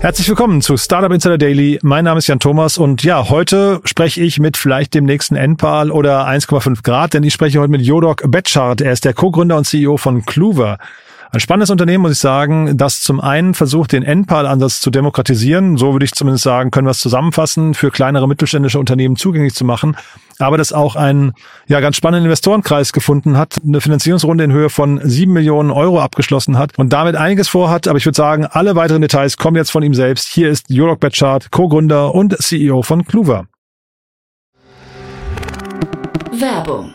Herzlich willkommen zu Startup Insider Daily. Mein Name ist Jan Thomas und ja, heute spreche ich mit vielleicht dem nächsten Endpal oder 1,5 Grad, denn ich spreche heute mit Jodok Betschart. Er ist der Co-Gründer und CEO von Clover. Ein spannendes Unternehmen, muss ich sagen, das zum einen versucht, den NPAL-Ansatz zu demokratisieren. So würde ich zumindest sagen, können wir es zusammenfassen, für kleinere mittelständische Unternehmen zugänglich zu machen. Aber das auch einen ja, ganz spannenden Investorenkreis gefunden hat, eine Finanzierungsrunde in Höhe von sieben Millionen Euro abgeschlossen hat und damit einiges vorhat. Aber ich würde sagen, alle weiteren Details kommen jetzt von ihm selbst. Hier ist Jörg Betschart, Co-Gründer und CEO von Clover. Werbung.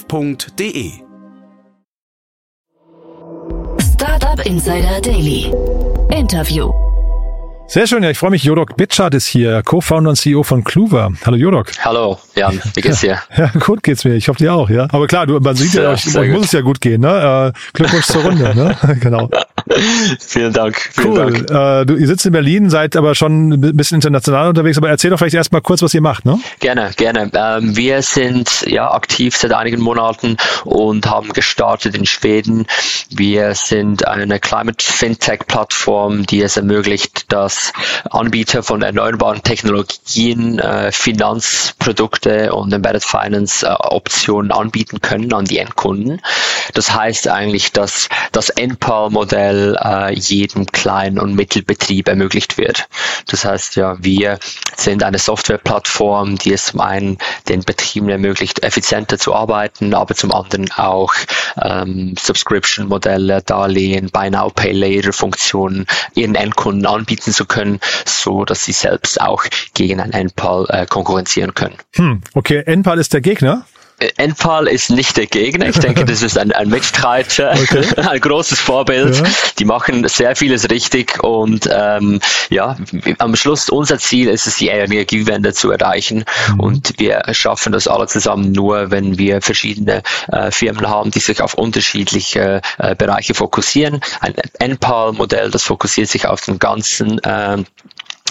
startup.de. Startup Insider Daily. Interview. Sehr schön, ja, ich freue mich. Jodok Bitschart ist hier, Co-Founder und CEO von Clover. Hallo Jodok. Hallo, Jan, wie geht's dir? Ja, gut geht's mir. Ich hoffe dir auch, ja. Aber klar, du, man sieht ja, ja euch, euch muss es ja gut gehen, ne? Äh, Glückwunsch zur Runde, ne? genau. vielen Dank. Vielen cool. Dank. Äh, du, ihr sitzt in Berlin, seid aber schon ein bisschen international unterwegs, aber erzähl doch vielleicht erstmal kurz, was ihr macht, ne? Gerne, gerne. Ähm, wir sind ja aktiv seit einigen Monaten und haben gestartet in Schweden. Wir sind eine Climate Fintech Plattform, die es ermöglicht, dass Anbieter von erneuerbaren Technologien äh, Finanzprodukte und Embedded Finance äh, Optionen anbieten können an die Endkunden. Das heißt eigentlich, dass das NPAL-Modell äh, jedem kleinen und Mittelbetrieb ermöglicht wird. Das heißt ja, wir sind eine Softwareplattform, die es zum einen den Betrieben ermöglicht, effizienter zu arbeiten, aber zum anderen auch ähm, Subscription-Modelle, Darlehen, Buy Now Pay Later Funktionen ihren Endkunden anbieten zu können, so dass sie selbst auch gegen ein NPAL äh, konkurrenzieren können. Hm, okay, NPAL ist der Gegner? Enpal ist nicht der Gegner. Ich denke, das ist ein, ein Mitstreiter, okay. ein großes Vorbild. Ja. Die machen sehr vieles richtig und ähm, ja, am Schluss unser Ziel ist es, die Energiewende zu erreichen mhm. und wir schaffen das alle zusammen nur, wenn wir verschiedene äh, Firmen haben, die sich auf unterschiedliche äh, Bereiche fokussieren. Ein Enpal-Modell, das fokussiert sich auf den ganzen äh,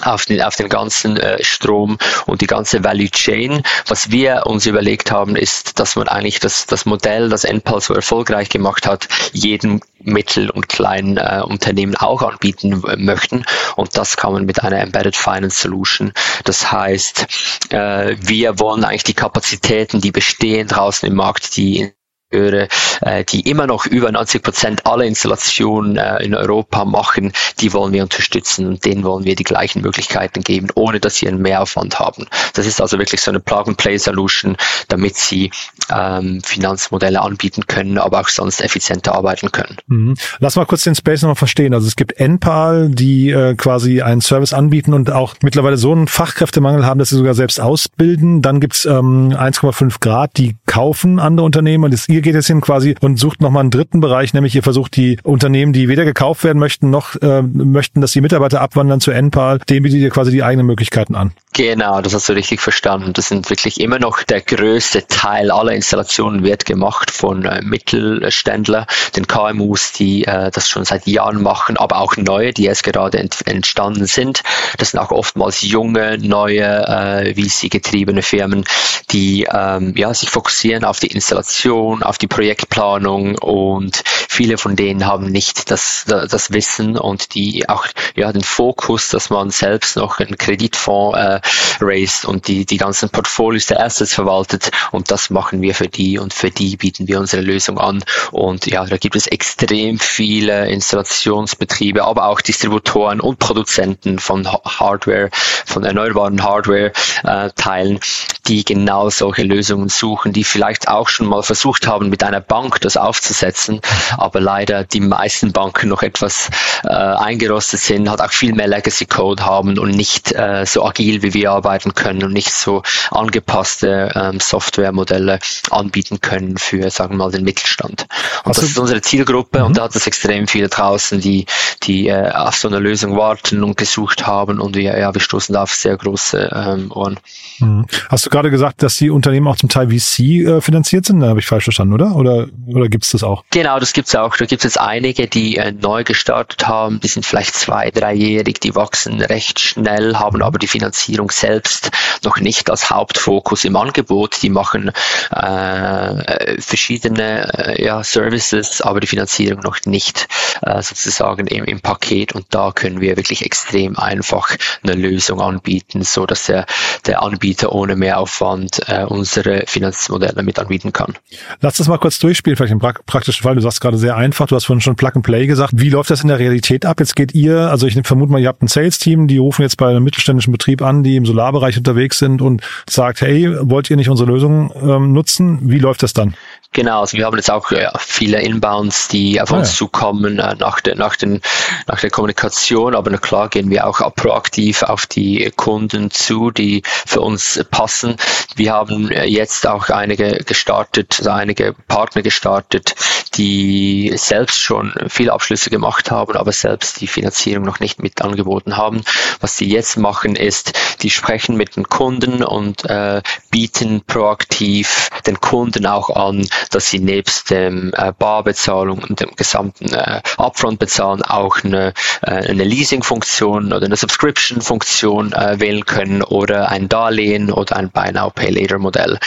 auf den, auf den ganzen äh, Strom und die ganze Value Chain. Was wir uns überlegt haben, ist, dass man eigentlich das, das Modell, das NPAL so erfolgreich gemacht hat, jedem mittel- und kleinen äh, Unternehmen auch anbieten möchten. Und das kann man mit einer Embedded Finance Solution. Das heißt, äh, wir wollen eigentlich die Kapazitäten, die bestehen draußen im Markt, die höre, äh, die immer noch über 90 Prozent aller Installationen äh, in Europa machen, die wollen wir unterstützen und denen wollen wir die gleichen Möglichkeiten geben, ohne dass sie einen Mehraufwand haben. Das ist also wirklich so eine Plug-and-Play-Solution, damit sie ähm, Finanzmodelle anbieten können, aber auch sonst effizienter arbeiten können. Mhm. Lass mal kurz den Space nochmal verstehen. Also es gibt NPAL, die äh, quasi einen Service anbieten und auch mittlerweile so einen Fachkräftemangel haben, dass sie sogar selbst ausbilden. Dann gibt's ähm, 1,5 Grad, die kaufen andere Unternehmen und das ihr geht jetzt hin quasi und sucht nochmal einen dritten Bereich, nämlich ihr versucht die Unternehmen, die weder gekauft werden möchten, noch äh, möchten, dass die Mitarbeiter abwandern zu NPAL, dem bietet ihr quasi die eigenen Möglichkeiten an. Genau, das hast du richtig verstanden. Das sind wirklich immer noch der größte Teil aller Installationen wird gemacht von äh, Mittelständler, den KMUs, die äh, das schon seit Jahren machen, aber auch neue, die jetzt gerade ent entstanden sind. Das sind auch oftmals junge, neue, äh, VC-getriebene Firmen, die ähm, ja, sich fokussieren auf die Installation, auf die Projektplanung und viele von denen haben nicht das, das Wissen und die auch ja den Fokus, dass man selbst noch einen Kreditfonds äh, raised und die, die ganzen Portfolios der Assets verwaltet. Und das machen wir für die und für die bieten wir unsere Lösung an. Und ja, da gibt es extrem viele Installationsbetriebe, aber auch Distributoren und Produzenten von Hardware, von erneuerbaren Hardware-Teilen, äh, die genau solche Lösungen suchen, die vielleicht auch schon mal versucht haben, mit einer Bank das aufzusetzen, aber leider die meisten Banken noch etwas äh, eingerostet sind, hat auch viel mehr Legacy Code haben und nicht äh, so agil wie wir arbeiten können und nicht so angepasste ähm, Softwaremodelle anbieten können für, sagen wir mal, den Mittelstand. Und also, das ist unsere Zielgruppe mhm. und da hat es extrem viele draußen, die, die äh, auf so eine Lösung warten und gesucht haben und wir, ja, wir stoßen da auf sehr große ähm, Ohren. Mhm. Hast du gerade gesagt, dass die Unternehmen auch zum Teil VC äh, finanziert sind? Da habe ich falsch verstanden, oder? Oder, oder gibt es das auch? Genau, das gibt es auch. Da gibt es jetzt einige, die äh, neu gestartet haben. Die sind vielleicht zwei, dreijährig, die wachsen recht schnell, haben aber die Finanzierung selbst noch nicht als Hauptfokus im Angebot. Die machen äh, verschiedene äh, ja, Services, aber die Finanzierung noch nicht äh, sozusagen im, im Paket. Und da können wir wirklich extrem einfach eine Lösung anbieten, so dass der, der Anbieter ohne Mehraufwand äh, unsere Finanzmodelle mit anbieten kann. Lass das mal kurz durchspielen, vielleicht im praktischen Fall. Du sagst gerade sehr einfach, du hast vorhin schon Plug and Play gesagt. Wie läuft das in der Realität ab? Jetzt geht ihr, also ich vermute mal, ihr habt ein Sales-Team, die rufen jetzt bei einem mittelständischen Betrieb an, die im Solarbereich unterwegs sind und sagt, hey, wollt ihr nicht unsere Lösung ähm, nutzen? Wie läuft das dann? Genau, also wir haben jetzt auch ja, viele Inbounds, die auf ah, uns ja. zukommen äh, nach, der, nach, den, nach der Kommunikation, aber na klar gehen wir auch proaktiv auf die Kunden zu, die für uns passen. Wir haben jetzt auch einige gestartet, also einige Partner gestartet, die selbst schon viele Abschlüsse gemacht haben, aber selbst die Finanzierung noch nicht mit angeboten haben. Was sie jetzt machen, ist, die sprechen mit den Kunden und äh, bieten proaktiv den Kunden auch an, dass sie nebst dem äh, Barbezahlung und dem gesamten äh, Upfront-Bezahlen auch eine, äh, eine Leasing-Funktion oder eine Subscription-Funktion äh, wählen können oder ein Darlehen oder ein Buy Now Pay Later Modell.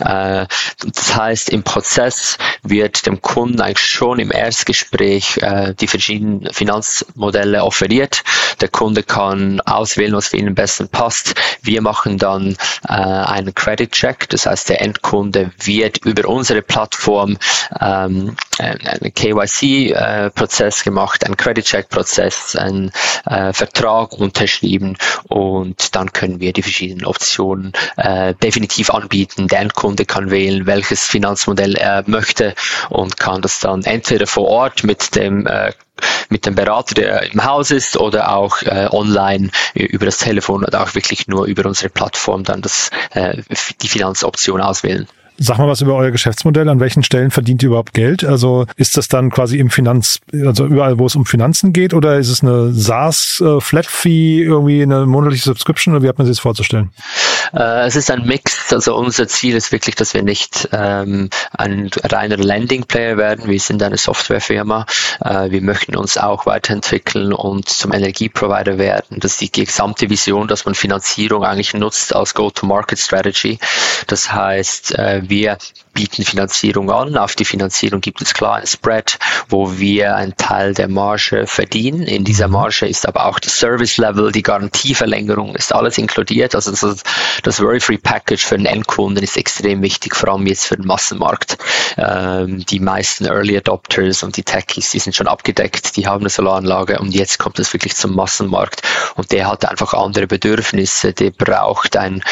Äh, das heißt, im Prozess wird dem Kunden eigentlich schon im Erstgespräch äh, die verschiedenen Finanzmodelle offeriert. Der Kunde kann auswählen, was für ihn am besten passt. Wir machen dann äh, einen Credit Check, das heißt, der Endkunde wird über unsere Plattform ähm, einen KYC-Prozess äh, gemacht, einen Credit Check-Prozess, einen äh, Vertrag unterschrieben und dann können wir die verschiedenen Optionen äh, definitiv anbieten. Der Endkunde kann wählen, welches Finanzmodell er möchte und kann das dann entweder vor Ort mit dem äh, mit dem Berater, der im Haus ist, oder auch äh, online über das Telefon oder auch wirklich nur über unsere Plattform dann das, äh, die Finanzoption auswählen. Sag mal was über euer Geschäftsmodell. An welchen Stellen verdient ihr überhaupt Geld? Also ist das dann quasi im Finanz, also überall, wo es um Finanzen geht, oder ist es eine SaaS äh, Flat Fee, irgendwie eine monatliche Subscription, oder wie hat man sich das vorzustellen? Äh, es ist ein Mix. Also unser Ziel ist wirklich, dass wir nicht ähm, ein reiner Landing Player werden. Wir sind eine Softwarefirma. Äh, wir möchten uns auch weiterentwickeln und zum Energieprovider werden. Das ist die gesamte Vision, dass man Finanzierung eigentlich nutzt als Go-to-Market-Strategy. Das heißt, äh, wir bieten Finanzierung an. Auf die Finanzierung gibt es klar ein Spread, wo wir einen Teil der Marge verdienen. In dieser mhm. Marge ist aber auch das Service Level, die Garantieverlängerung ist alles inkludiert. Also das, das Worry-Free Package für den Endkunden ist extrem wichtig, vor allem jetzt für den Massenmarkt. Ähm, die meisten Early Adopters und die Techies, die sind schon abgedeckt, die haben eine Solaranlage und jetzt kommt es wirklich zum Massenmarkt und der hat einfach andere Bedürfnisse, der braucht ein,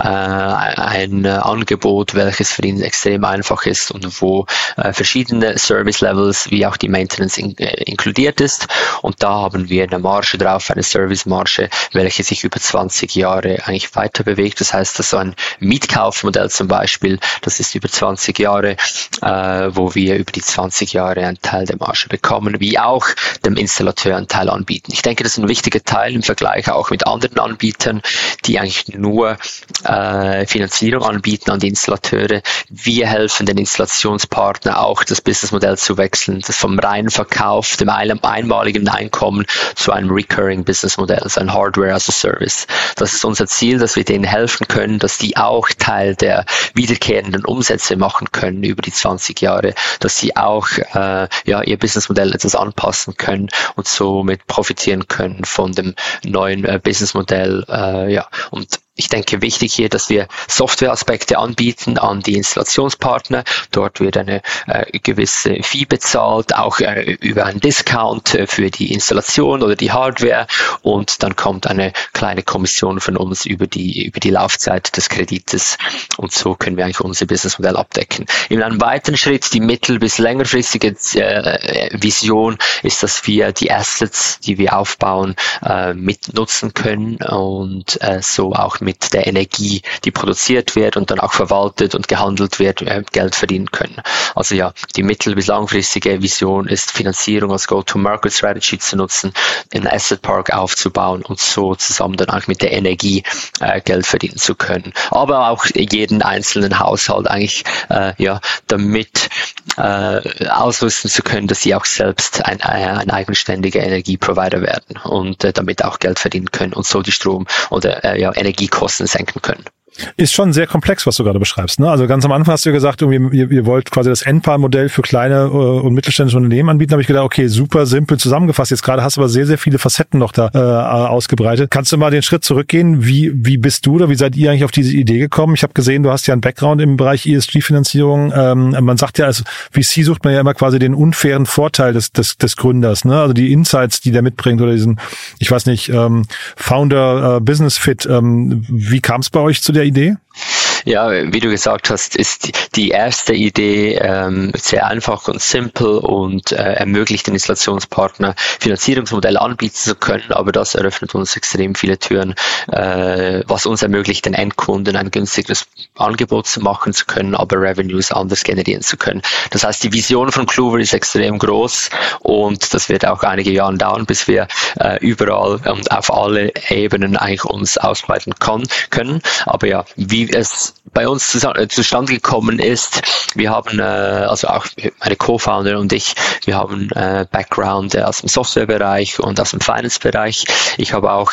ein Angebot, welches für ihn extrem einfach ist und wo äh, verschiedene Service Levels wie auch die Maintenance in, äh, inkludiert ist. Und da haben wir eine Marge drauf, eine Service Marge, welche sich über 20 Jahre eigentlich weiter bewegt. Das heißt, dass so ein Mietkaufmodell zum Beispiel, das ist über 20 Jahre, äh, wo wir über die 20 Jahre einen Teil der Marge bekommen, wie auch dem Installateur einen Teil anbieten. Ich denke, das ist ein wichtiger Teil im Vergleich auch mit anderen Anbietern, die eigentlich nur äh, Finanzierung anbieten an die Installateure. Wir helfen den Installationspartner auch das Businessmodell zu wechseln, das vom reinen Verkauf, dem einmaligen Einkommen zu einem Recurring Businessmodell, also ein Hardware as a Service. Das ist unser Ziel, dass wir denen helfen können, dass die auch Teil der wiederkehrenden Umsätze machen können über die 20 Jahre, dass sie auch äh, ja, ihr Businessmodell etwas anpassen können und somit profitieren können von dem neuen äh, Businessmodell. Äh, ja. Und ich denke, wichtig hier, dass wir Softwareaspekte anbieten an die Installationspartner. Dort wird eine äh, gewisse Fee bezahlt, auch äh, über einen Discount äh, für die Installation oder die Hardware und dann kommt eine kleine Kommission von uns über die, über die Laufzeit des Kredites und so können wir eigentlich unser Businessmodell abdecken. In einem weiteren Schritt, die mittel- bis längerfristige äh, Vision ist, dass wir die Assets, die wir aufbauen, äh, mitnutzen können und äh, so auch mit mit der Energie, die produziert wird und dann auch verwaltet und gehandelt wird, äh, Geld verdienen können. Also ja, die mittel- bis langfristige Vision ist, Finanzierung als Go-to-Market-Strategy zu nutzen, einen Asset Park aufzubauen und so zusammen dann auch mit der Energie äh, Geld verdienen zu können. Aber auch jeden einzelnen Haushalt eigentlich äh, ja damit äh, ausrüsten zu können, dass sie auch selbst ein, ein eigenständiger Energieprovider werden und äh, damit auch Geld verdienen können und so die Strom- oder äh, ja, Energiekosten Kosten senken können. Ist schon sehr komplex, was du gerade beschreibst. Ne? Also ganz am Anfang hast du gesagt, ihr, ihr wollt quasi das Endpaar-Modell für kleine äh, und mittelständische Unternehmen anbieten. habe ich gedacht, okay, super simpel zusammengefasst. Jetzt gerade hast du aber sehr, sehr viele Facetten noch da äh, ausgebreitet. Kannst du mal den Schritt zurückgehen? Wie, wie bist du oder wie seid ihr eigentlich auf diese Idee gekommen? Ich habe gesehen, du hast ja einen Background im Bereich ESG-Finanzierung. Ähm, man sagt ja, als VC sucht man ja immer quasi den unfairen Vorteil des, des, des Gründers. Ne? Also die Insights, die der mitbringt oder diesen, ich weiß nicht, ähm, Founder äh, Business Fit. Ähm, wie kam es bei euch zu der Idee? Ja, wie du gesagt hast, ist die erste Idee ähm, sehr einfach und simpel und äh, ermöglicht den Installationspartner Finanzierungsmodelle anbieten zu können, aber das eröffnet uns extrem viele Türen, äh, was uns ermöglicht, den Endkunden ein günstiges Angebot zu machen zu können, aber Revenues anders generieren zu können. Das heißt, die Vision von Clover ist extrem groß und das wird auch einige Jahre dauern, bis wir äh, überall und auf alle Ebenen eigentlich uns ausbreiten kann, können. Aber ja, wie es bei uns äh, zustande gekommen ist, wir haben, äh, also auch meine Co-Founder und ich, wir haben äh, Background aus dem Softwarebereich und aus dem Finance-Bereich. Ich habe auch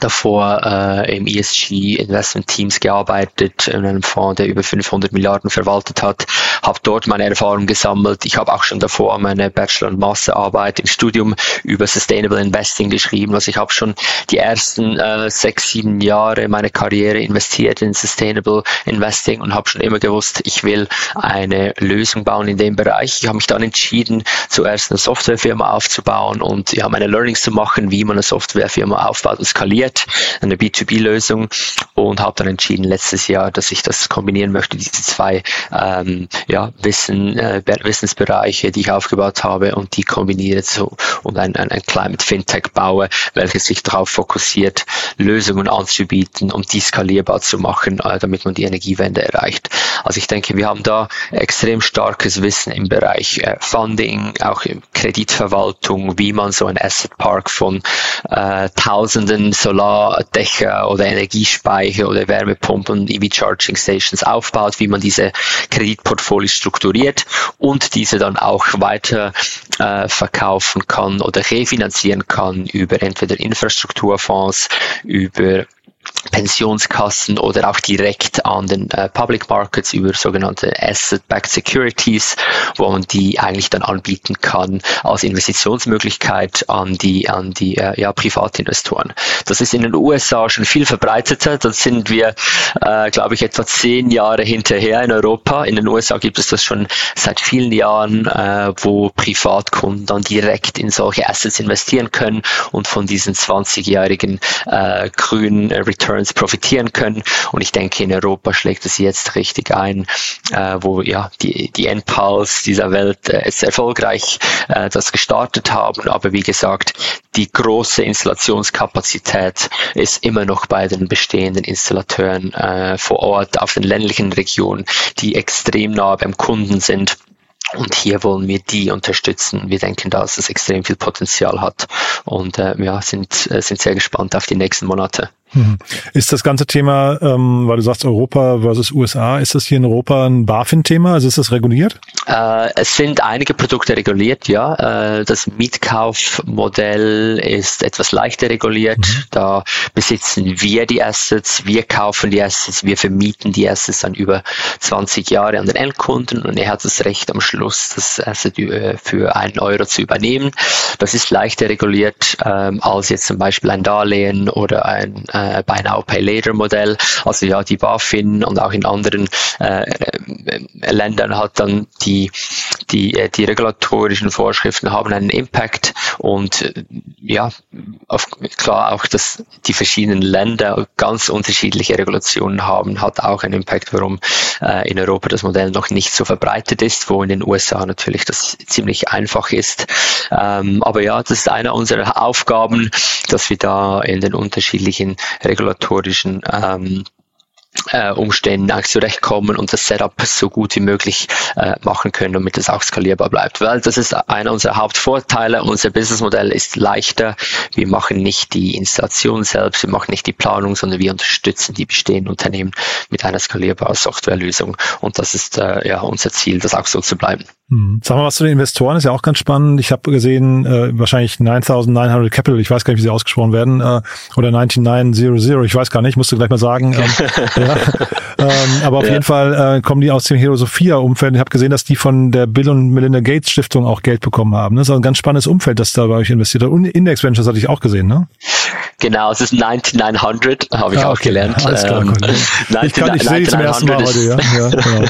davor äh, im ESG Investment Teams gearbeitet, in einem Fonds, der über 500 Milliarden verwaltet hat, habe dort meine Erfahrungen gesammelt. Ich habe auch schon davor meine Bachelor- und Masterarbeit im Studium über Sustainable Investing geschrieben. Also ich habe schon die ersten äh, sechs, sieben Jahre meiner Karriere investiert in Sustainable Investing und habe schon immer gewusst, ich will eine Lösung bauen in dem Bereich. Ich habe mich dann entschieden, zuerst eine Softwarefirma aufzubauen und ja, meine Learnings zu machen, wie man eine Softwarefirma aufbaut und skaliert, eine B2B-Lösung und habe dann entschieden letztes Jahr, dass ich das kombinieren möchte, diese zwei ähm, ja, Wissen, äh, Wissensbereiche, die ich aufgebaut habe und die kombiniere so und ein, ein, ein Climate Fintech baue, welches sich darauf fokussiert, Lösungen anzubieten, um die skalierbar zu machen, äh, damit man die Energiewende erreicht. Also ich denke, wir haben da extrem starkes Wissen im Bereich äh, Funding, auch Kreditverwaltung, wie man so ein Asset Park von äh, Tausenden Solardächer oder Energiespeicher oder Wärmepumpen, EV-Charging Stations aufbaut, wie man diese Kreditportfolios strukturiert und diese dann auch weiter äh, verkaufen kann oder refinanzieren kann über entweder Infrastrukturfonds, über Pensionskassen oder auch direkt an den äh, Public Markets über sogenannte Asset-Backed Securities, wo man die eigentlich dann anbieten kann als Investitionsmöglichkeit an die, an die äh, ja, Privatinvestoren. Das ist in den USA schon viel verbreiteter. Da sind wir, äh, glaube ich, etwa zehn Jahre hinterher in Europa. In den USA gibt es das schon seit vielen Jahren, äh, wo Privatkunden dann direkt in solche Assets investieren können und von diesen 20-jährigen äh, grünen Returns profitieren können. Und ich denke, in Europa schlägt es jetzt richtig ein, äh, wo ja die, die Endpals dieser Welt äh, jetzt erfolgreich äh, das gestartet haben. Aber wie gesagt, die große Installationskapazität ist immer noch bei den bestehenden Installateuren äh, vor Ort auf den ländlichen Regionen, die extrem nah beim Kunden sind. Und hier wollen wir die unterstützen. Wir denken, dass es extrem viel Potenzial hat und äh, ja, sind, äh, sind sehr gespannt auf die nächsten Monate. Mhm. Ist das ganze Thema, ähm, weil du sagst Europa versus USA, ist das hier in Europa ein BaFin-Thema? Also ist das reguliert? Äh, es sind einige Produkte reguliert, ja. Äh, das Mietkaufmodell ist etwas leichter reguliert. Mhm. Da besitzen wir die Assets, wir kaufen die Assets, wir vermieten die Assets dann über 20 Jahre an den Endkunden und er hat das Recht am Schluss, das Asset äh, für einen Euro zu übernehmen. Das ist leichter reguliert ähm, als jetzt zum Beispiel ein Darlehen oder ein äh, Buy Now Pay Later Modell. Also ja, die BaFin und auch in anderen äh, äh, Ländern hat dann die, die, äh, die regulatorischen Vorschriften haben einen Impact und äh, ja, auf, klar auch, dass die verschiedenen Länder ganz unterschiedliche Regulationen haben, hat auch einen Impact, warum äh, in Europa das Modell noch nicht so verbreitet ist, wo in den USA natürlich das ziemlich einfach ist. Ähm, aber ja, das ist eine unserer Aufgaben, dass wir da in den unterschiedlichen regulatorischen ähm, äh, Umständen eigentlich zurechtkommen und das Setup so gut wie möglich äh, machen können, damit es auch skalierbar bleibt. Weil das ist einer unserer Hauptvorteile. Unser Businessmodell ist leichter. Wir machen nicht die Installation selbst, wir machen nicht die Planung, sondern wir unterstützen die bestehenden Unternehmen mit einer skalierbaren Softwarelösung. Und das ist äh, ja unser Ziel, das auch so zu bleiben. Hm. Sagen wir was zu den Investoren, ist ja auch ganz spannend. Ich habe gesehen, äh, wahrscheinlich 9900 Capital, ich weiß gar nicht, wie sie ausgesprochen werden, äh, oder 9900, ich weiß gar nicht, musst du gleich mal sagen. Ähm, ja. ähm, aber auf ja. jeden Fall äh, kommen die aus dem Hero Sophia Umfeld. Ich habe gesehen, dass die von der Bill und Melinda Gates Stiftung auch Geld bekommen haben. Das ist ein ganz spannendes Umfeld, das da bei euch investiert hat. Und Index Ventures hatte ich auch gesehen, ne? Genau, es ist 9900, habe ich ah, auch gelernt. Alles klar, ähm, ich, kann, ich sehe zum ersten Mal heute, ja. ja genau.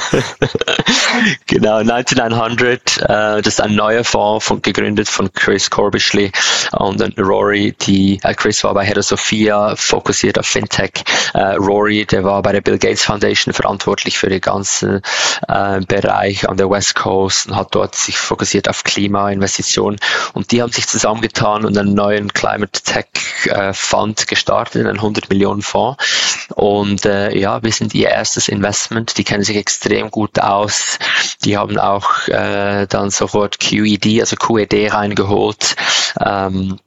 Genau, 9900, äh, das ist ein neuer Fonds von, gegründet von Chris Corbishley und Rory, die, äh, Chris war bei Hera Sophia, fokussiert auf Fintech. Äh, Rory, der war bei der Bill Gates Foundation verantwortlich für den ganzen äh, Bereich an der West Coast und hat dort sich fokussiert auf Klimainvestitionen und die haben sich zusammengetan und einen neuen Climate Tech äh, Fund gestartet, einen 100 Millionen Fonds. Und äh, ja, wir sind ihr erstes Investment. Die kennen sich extrem gut aus. Die haben auch äh, dann sofort QED, also QED reingeholt. Ähm,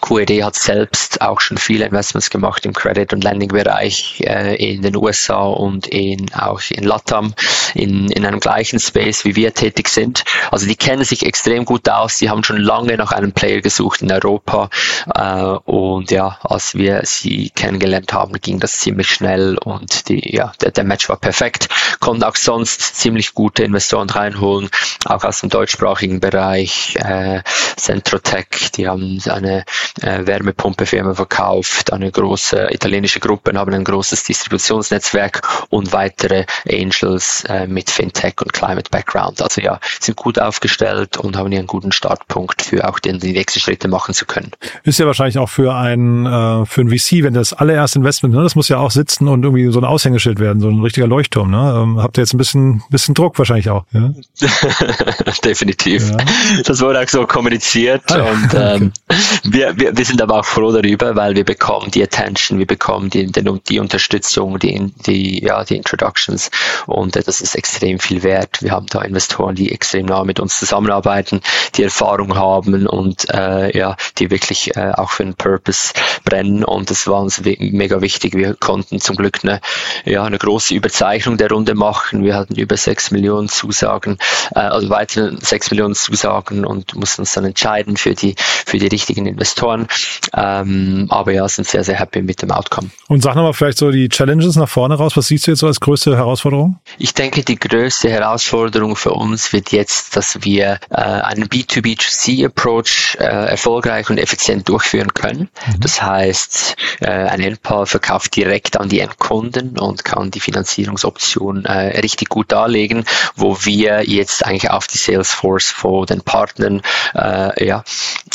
QED hat selbst auch schon viele Investments gemacht im Credit- und Lending-Bereich äh, in den USA und in, auch in LATAM, in, in einem gleichen Space, wie wir tätig sind. Also die kennen sich extrem gut aus, die haben schon lange nach einem Player gesucht in Europa äh, und ja, als wir sie kennengelernt haben, ging das ziemlich schnell und die, ja, der, der Match war perfekt. Konnten auch sonst ziemlich gute Investoren reinholen, auch aus dem deutschsprachigen Bereich, äh, Centrotech, die haben eine äh, Wärmepumpefirma verkauft, eine große italienische Gruppe haben ein großes Distributionsnetzwerk und weitere Angels äh, mit Fintech und Climate Background. Also ja, sind gut aufgestellt und haben hier einen guten Startpunkt für auch die, die nächsten Schritte machen zu können. Ist ja wahrscheinlich auch für ein äh, für ein VC, wenn das allererste Investment, ne, das muss ja auch sitzen und irgendwie so ein Aushängeschild werden, so ein richtiger Leuchtturm. Ne? Ähm, habt ihr jetzt ein bisschen bisschen Druck wahrscheinlich auch? Ja? Definitiv. Ja. Das wurde auch so kommuniziert ah, und ähm, wir wir, wir, sind aber auch froh darüber, weil wir bekommen die Attention, wir bekommen die, die, die Unterstützung, die, die, ja, die Introductions und äh, das ist extrem viel wert. Wir haben da Investoren, die extrem nah mit uns zusammenarbeiten, die Erfahrung haben und äh, ja, die wirklich äh, auch für den Purpose brennen und das war uns mega wichtig. Wir konnten zum Glück eine, ja, eine große Überzeichnung der Runde machen. Wir hatten über sechs Millionen Zusagen, äh, also weitere sechs Millionen Zusagen und mussten uns dann entscheiden für die, für die richtigen Investoren Investoren. Ähm, aber ja, sind sehr, sehr happy mit dem Outcome. Und sag nochmal vielleicht so die Challenges nach vorne raus. Was siehst du jetzt so als größte Herausforderung? Ich denke, die größte Herausforderung für uns wird jetzt, dass wir äh, einen B2B2C-Approach äh, erfolgreich und effizient durchführen können. Mhm. Das heißt, äh, ein Endpal verkauft direkt an die Endkunden und kann die Finanzierungsoption äh, richtig gut darlegen, wo wir jetzt eigentlich auf die Salesforce von den Partnern äh, ja,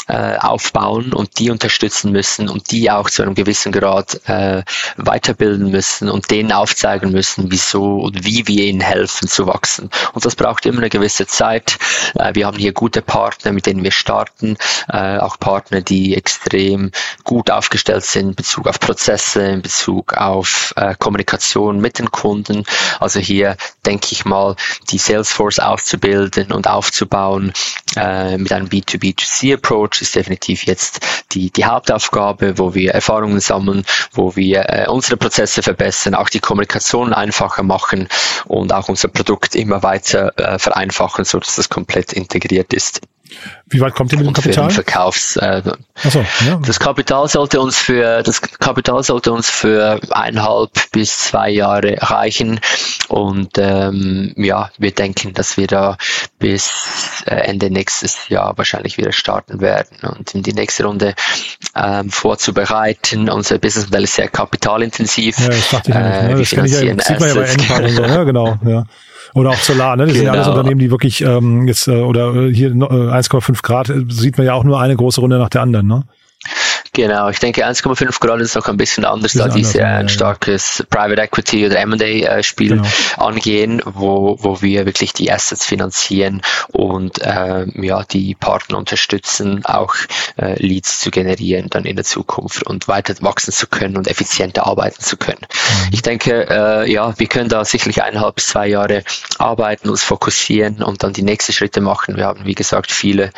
äh, aufbauen und die unterstützen müssen und die auch zu einem gewissen Grad äh, weiterbilden müssen und denen aufzeigen müssen, wieso und wie wir ihnen helfen zu wachsen. Und das braucht immer eine gewisse Zeit. Äh, wir haben hier gute Partner, mit denen wir starten, äh, auch Partner, die extrem gut aufgestellt sind in Bezug auf Prozesse, in Bezug auf äh, Kommunikation mit den Kunden. Also hier, denke ich mal, die Salesforce auszubilden und aufzubauen äh, mit einem B2B2C-Approach ist definitiv jetzt die, die Hauptaufgabe, wo wir Erfahrungen sammeln, wo wir äh, unsere Prozesse verbessern, auch die Kommunikation einfacher machen und auch unser Produkt immer weiter äh, vereinfachen, so dass das komplett integriert ist. Wie weit kommt ihr mit dem Kapital? Verkaufs, äh, so, ja. Das Kapital sollte uns für das Kapital sollte uns für eineinhalb bis zwei Jahre reichen und ähm, ja, wir denken, dass wir da bis äh, Ende nächstes Jahr wahrscheinlich wieder starten werden und in die nächste Runde ähm, vorzubereiten. Unser Businessmodell ist sehr kapitalintensiv. Ja, das dachte ich äh, nicht, ne? Das kann ich ja, sieht man ja bei und so, ne? genau. Ja. Oder auch Solar, ne? Das genau. sind ja alles genau. Unternehmen, die wirklich ähm, jetzt äh, oder äh, hier äh, 1,5 Grad äh, sieht man ja auch nur eine große Runde nach der anderen, ne? Genau, ich denke 1,5 Grad ist noch ein bisschen anders, da diese anders, ein starkes Private Equity oder M&A-Spiel genau. angehen, wo, wo wir wirklich die Assets finanzieren und äh, ja, die Partner unterstützen, auch äh, Leads zu generieren dann in der Zukunft und weiter wachsen zu können und effizienter arbeiten zu können. Mhm. Ich denke, äh, ja, wir können da sicherlich eineinhalb bis zwei Jahre arbeiten, uns fokussieren und dann die nächsten Schritte machen. Wir haben, wie gesagt, viele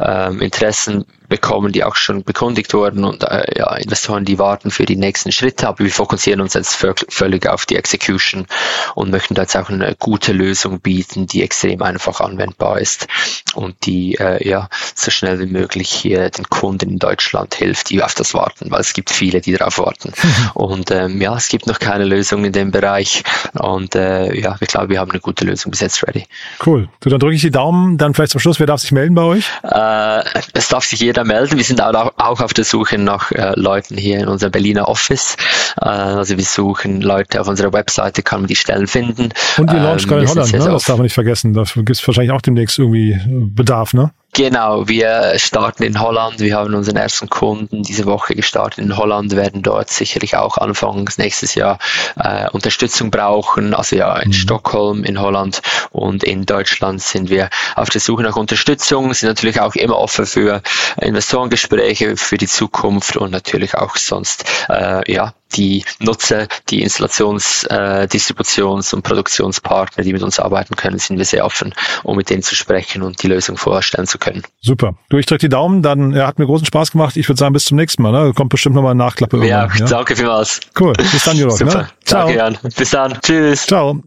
ähm, Interessen bekommen, die auch schon bekundigt wurden und äh, ja, Investoren, die warten für die nächsten Schritte. Aber wir fokussieren uns jetzt völlig auf die Execution und möchten da jetzt auch eine gute Lösung bieten, die extrem einfach anwendbar ist und die äh, ja so schnell wie möglich hier den Kunden in Deutschland hilft, die auf das warten, weil es gibt viele, die darauf warten. Und ähm, ja, es gibt noch keine Lösung in dem Bereich und äh, ja, ich glaube, wir haben eine gute Lösung bis jetzt ready. Cool. Du, dann drücke ich die Daumen. Dann vielleicht zum Schluss, wer darf sich melden bei euch? Äh, es darf sich jeder jeder melden. Wir sind auch, auf der Suche nach äh, Leuten hier in unserem Berliner Office. Äh, also wir suchen Leute auf unserer Webseite, kann man die Stellen finden. Und die Launch ähm, in Holland, ne? das darf man nicht vergessen. Dafür gibt es wahrscheinlich auch demnächst irgendwie Bedarf, ne? Genau, wir starten in Holland. Wir haben unseren ersten Kunden diese Woche gestartet in Holland, werden dort sicherlich auch anfangs nächstes Jahr äh, Unterstützung brauchen. Also ja, in mhm. Stockholm, in Holland und in Deutschland sind wir auf der Suche nach Unterstützung, sind natürlich auch immer offen für Investorengespräche für die Zukunft und natürlich auch sonst äh, ja die Nutzer, die Installations-, äh, Distributions- und Produktionspartner, die mit uns arbeiten können, sind wir sehr offen, um mit denen zu sprechen und die Lösung vorstellen zu können. Super. Du, ich drücke die Daumen, dann ja, hat mir großen Spaß gemacht. Ich würde sagen, bis zum nächsten Mal. Ne? Kommt bestimmt nochmal eine Nachklappe. Ja, ja, danke vielmals. Cool. Bis dann, Jörg. Ne? Super. Ne? Ciao. Danke, Jan. Bis dann. Tschüss. Ciao.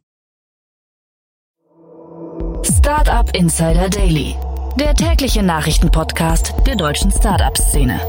Startup Insider Daily, der tägliche Nachrichtenpodcast der deutschen Startup-Szene.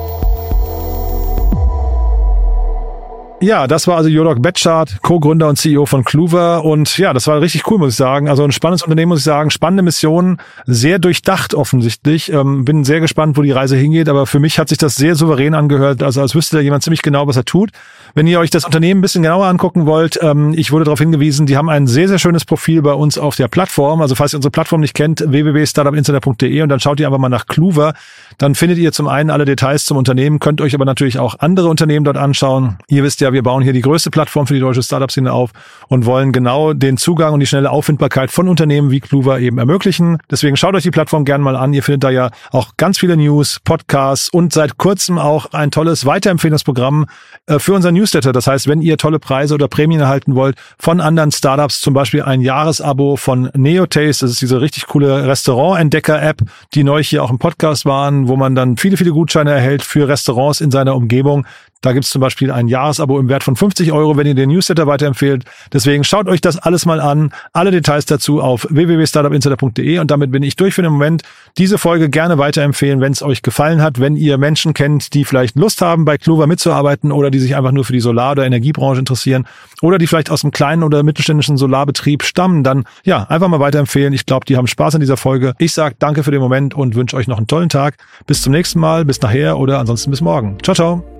Ja, das war also Jodok Betschart, Co-Gründer und CEO von Clover. Und ja, das war richtig cool, muss ich sagen. Also ein spannendes Unternehmen, muss ich sagen. Spannende Mission, sehr durchdacht offensichtlich. Ähm, bin sehr gespannt, wo die Reise hingeht. Aber für mich hat sich das sehr souverän angehört. Also als wüsste da jemand ziemlich genau, was er tut. Wenn ihr euch das Unternehmen ein bisschen genauer angucken wollt, ähm, ich wurde darauf hingewiesen, die haben ein sehr, sehr schönes Profil bei uns auf der Plattform. Also falls ihr unsere Plattform nicht kennt, www.startupinsider.de und dann schaut ihr einfach mal nach Clover. Dann findet ihr zum einen alle Details zum Unternehmen, könnt euch aber natürlich auch andere Unternehmen dort anschauen. Ihr wisst ja, wir bauen hier die größte Plattform für die deutsche Startup-Szene auf und wollen genau den Zugang und die schnelle Auffindbarkeit von Unternehmen wie Kluver eben ermöglichen. Deswegen schaut euch die Plattform gerne mal an. Ihr findet da ja auch ganz viele News, Podcasts und seit kurzem auch ein tolles Weiterempfehlungsprogramm äh, für unseren Newsletter. Das heißt, wenn ihr tolle Preise oder Prämien erhalten wollt von anderen Startups, zum Beispiel ein Jahresabo von Neotaste, das ist diese richtig coole Restaurant-Entdecker-App, die neu hier auch im Podcast waren, wo man dann viele, viele Gutscheine erhält für Restaurants in seiner Umgebung. Da gibt's zum Beispiel ein Jahresabo im Wert von 50 Euro, wenn ihr den Newsletter weiterempfehlt. Deswegen schaut euch das alles mal an. Alle Details dazu auf www.startupinsider.de und damit bin ich durch für den Moment. Diese Folge gerne weiterempfehlen, wenn es euch gefallen hat, wenn ihr Menschen kennt, die vielleicht Lust haben, bei Clover mitzuarbeiten oder die sich einfach nur für die Solar- oder Energiebranche interessieren oder die vielleicht aus einem kleinen oder mittelständischen Solarbetrieb stammen, dann ja, einfach mal weiterempfehlen. Ich glaube, die haben Spaß an dieser Folge. Ich sage danke für den Moment und wünsche euch noch einen tollen Tag. Bis zum nächsten Mal, bis nachher oder ansonsten bis morgen. Ciao, ciao.